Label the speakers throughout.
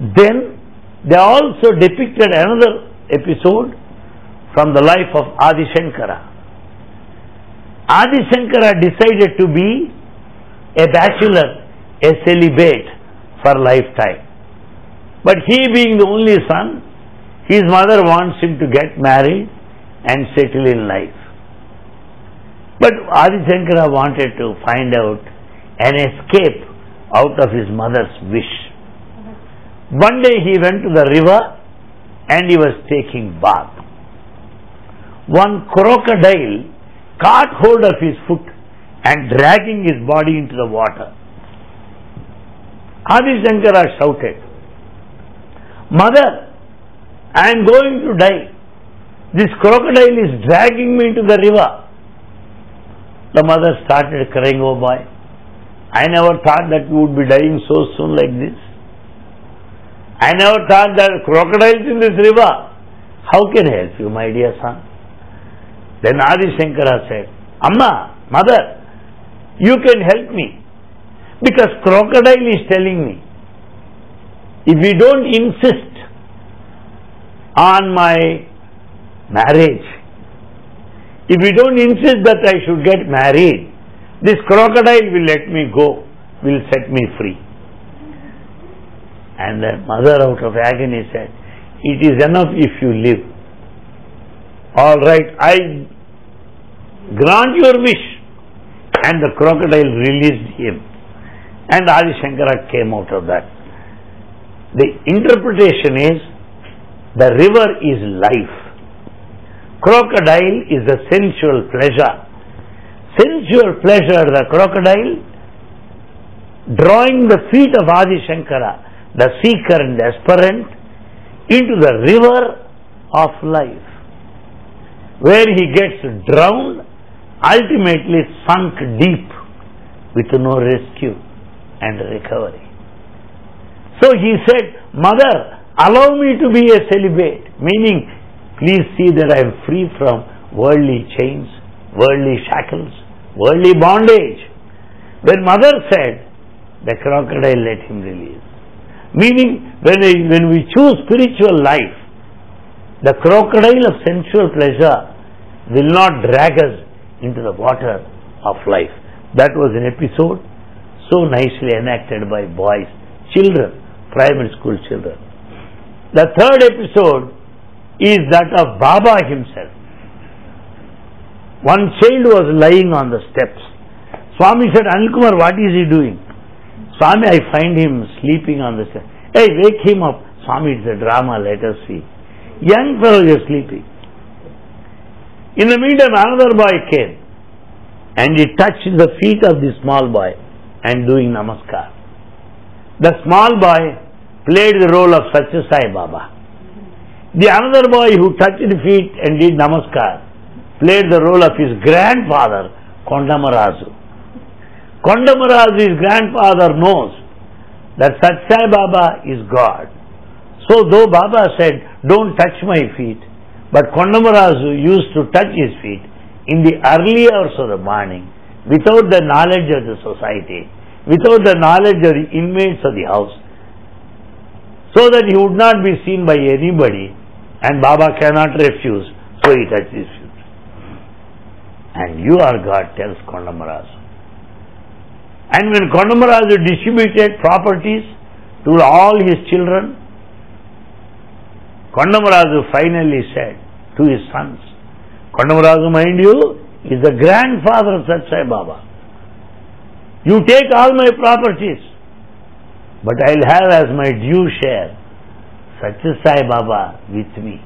Speaker 1: Then they also depicted another episode from the life of Adi Shankara. Adi Shankara decided to be a bachelor, a celibate for lifetime. But he being the only son, his mother wants him to get married and settle in life. But Adi Shankara wanted to find out an escape out of his mother's wish. One day he went to the river and he was taking bath. One crocodile caught hold of his foot and dragging his body into the water. Adi Shankara shouted, Mother, I am going to die. This crocodile is dragging me into the river. The mother started crying, Oh boy, I never thought that you would be dying so soon like this. I never thought that crocodiles in this river. How can I help you, my dear son? Then Adi Shankara said, Amma, mother, you can help me. Because crocodile is telling me, if you don't insist on my marriage, if you don't insist that I should get married, this crocodile will let me go, will set me free. And the mother, out of agony, said, It is enough if you live. All right, I grant your wish. And the crocodile released him. And Adi Shankara came out of that. The interpretation is the river is life. Crocodile is the sensual pleasure. Sensual pleasure, the crocodile, drawing the feet of Adi Shankara, the seeker and the aspirant, into the river of life, where he gets drowned, ultimately sunk deep with no rescue and recovery. So he said, Mother, allow me to be a celibate, meaning, please see that I am free from worldly chains, worldly shackles, worldly bondage. When mother said, the crocodile let him release. Meaning, when we, when we choose spiritual life, the crocodile of sensual pleasure will not drag us into the water of life. That was an episode so nicely enacted by boys, children, primary school children. The third episode is that of Baba himself. One child was lying on the steps. Swami said, Anil Kumar, what is he doing? Swami, I find him sleeping on the steps. Hey, wake him up. Swami, it's a drama, let us see. Young fellow is sleeping. In the meantime, another boy came and he touched the feet of the small boy and doing namaskar. The small boy played the role of Satya Sai Baba. The another boy who touched the feet and did namaskar played the role of his grandfather, Kondama Raju. Kondama Raju, his grandfather, knows that Sai Baba is God. So though Baba said, don't touch my feet, but Kondama Raju used to touch his feet in the early hours of the morning without the knowledge of the society, without the knowledge of the inmates of the house, so that he would not be seen by anybody and Baba cannot refuse, so he touched his feet. And you are God, tells Kondama Raju. And when Kondama Raju distributed properties to all his children, Kondama Raju finally said to his sons, Kondama Raju, mind you, is the grandfather of Satya Sai Baba. You take all my properties, but I'll have as my due share Satya Sai Baba with me.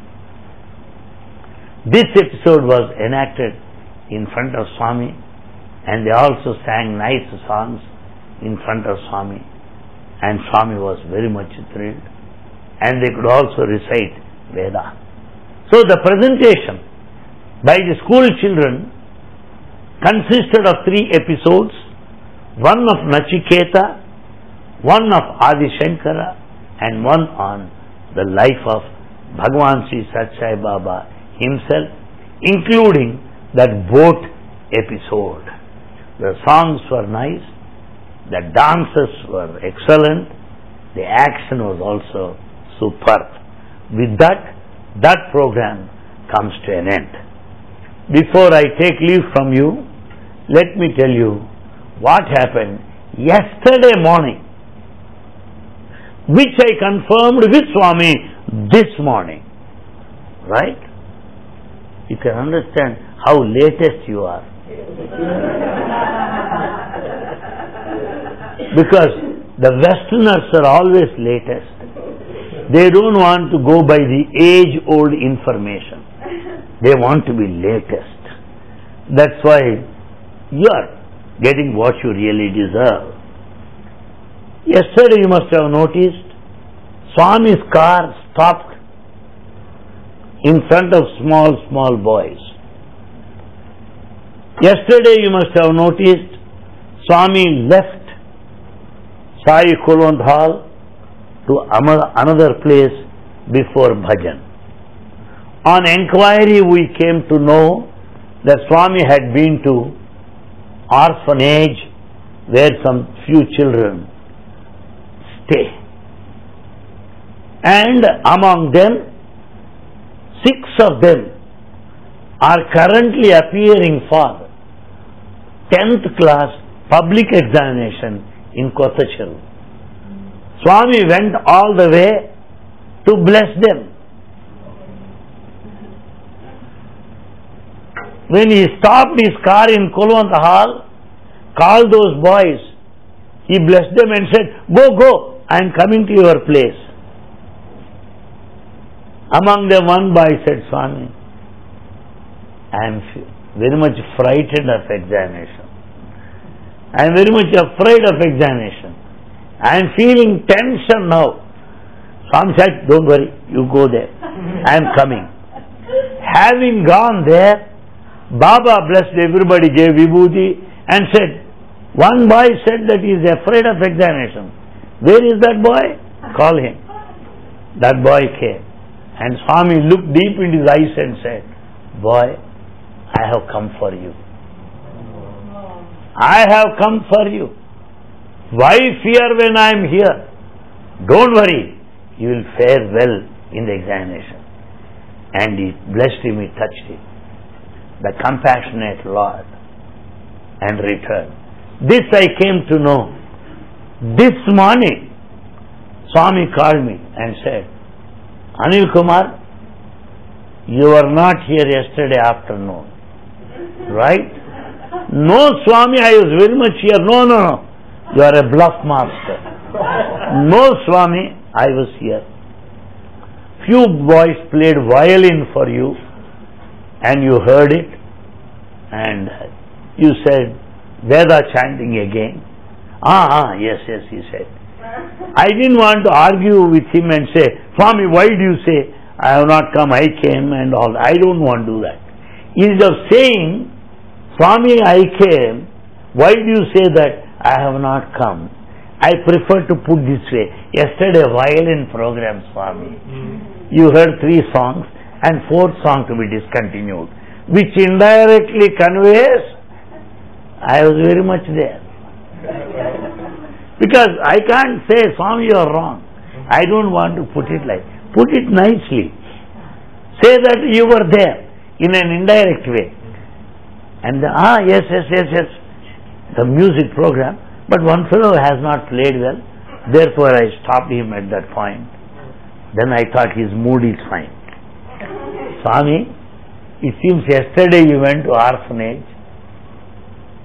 Speaker 1: This episode was enacted in front of Swami and they also sang nice songs in front of Swami and Swami was very much thrilled and they could also recite Veda. So the presentation by the school children consisted of three episodes, one of Nachiketa, one of Adi Shankara and one on the life of Bhagwan Sri Baba himself, including that boat episode. The songs were nice, the dances were excellent, The action was also superb. With that, that program comes to an end. Before I take leave from you, let me tell you what happened yesterday morning, which I confirmed with Swami this morning. Right? You can understand how latest you are. Because the Westerners are always latest. They don't want to go by the age old information. They want to be latest. That's why you are getting what you really deserve. Yesterday you must have noticed Swami's car stopped in front of small, small boys. Yesterday you must have noticed Swami left Sai Kulwant Hall to another place before bhajan. On enquiry, we came to know that Swami had been to orphanage where some few children stay. And among them, six of them are currently appearing for 10th class public examination in Kottacheru. Swami went all the way to bless them. When he stopped his car in Kulwant Hall, called those boys, he blessed them and said, Go, go, I am coming to your place. Among them, one boy said, Swami, I am very much frightened of examination. I am very much afraid of examination. I am feeling tension now. Swami said, Don't worry, you go there. I am coming. Having gone there, Baba blessed everybody, gave vibhuti and said, One boy said that he is afraid of examination. Where is that boy? Call him. That boy came. And Swami looked deep into his eyes and said, Boy, I have come for you. I have come for you. Why fear when I am here? Don't worry, you will fare well in the examination. And he blessed him, he touched him. The compassionate Lord. And returned. This I came to know. This morning, Swami called me and said, Anil Kumar, you were not here yesterday afternoon. Right? No, Swami, I was very much here. No, no, no. You are a bluff master. no, Swami, I was here. Few boys played violin for you and you heard it and you said, Veda chanting again. Ah, ah, yes, yes, he said. I didn't want to argue with him and say, Swami, why do you say, I have not come, I came and all. I don't want to do that. Instead of saying, Swami, I came, why do you say that I have not come. I prefer to put this way. Yesterday, violin program, Swami. Mm. You heard three songs and fourth song to be discontinued, which indirectly conveys I was very much there. because I can't say, Swami, you are wrong. I don't want to put it like, put it nicely. Say that you were there in an indirect way. And the, ah, yes, yes, yes, yes the music program, but one fellow has not played well. Therefore, I stopped him at that point. Then I thought his mood is fine. Swami, it seems yesterday you went to orphanage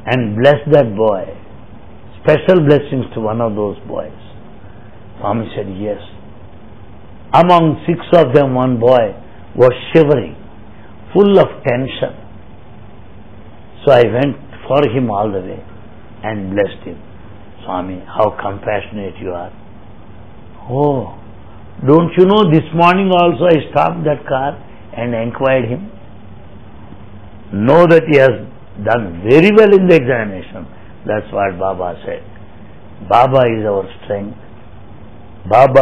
Speaker 1: and blessed that boy. Special blessings to one of those boys. Swami said, Yes. Among six of them, one boy was shivering, full of tension. So I went for him all the way and blessed him. Swami, how compassionate you are. Oh, don't you know this morning also I stopped that car and inquired him? Know that he has done very well in the examination. That's what Baba said. Baba is our strength. Baba